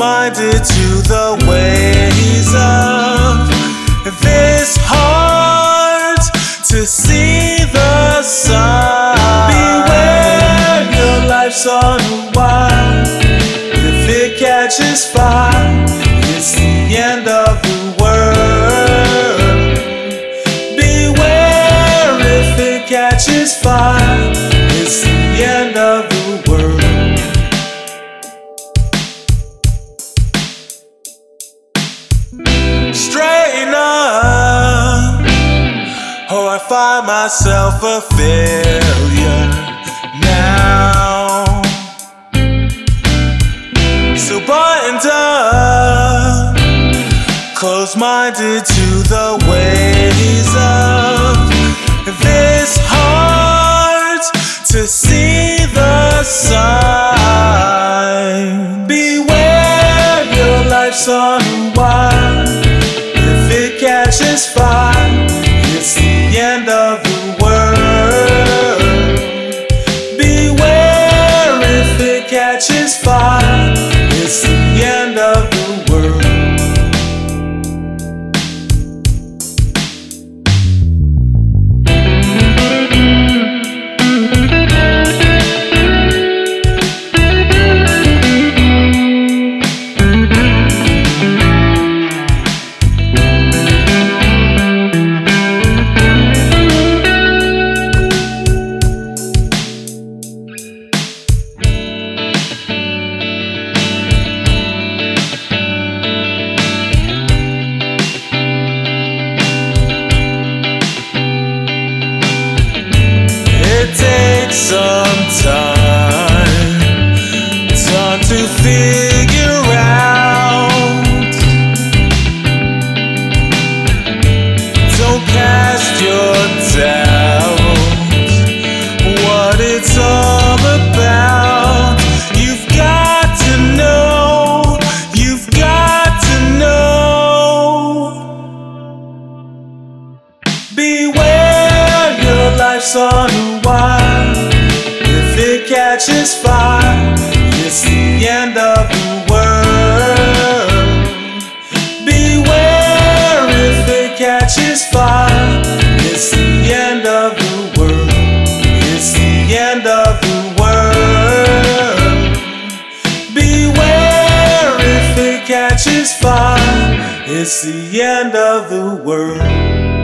minded to the ways of this heart to see the sun. Beware, your life's on a wire. If it catches fire, it's the end of the world. Beware, if it catches fire, find myself a failure now. So buttoned up, close minded to the ways of this heart to see the sign. Beware, your life's on a wire. If it catches fire, catches fire, takes some time, time to figure out. Don't cast your doubt. What it's all about. You've got to know. You've got to know. Beware, your life's on a it catches fire, it's the end of the world. Beware, if it catches fire, it's the end of the world. It's the end of the world. Beware, if it catches fire, it's the end of the world.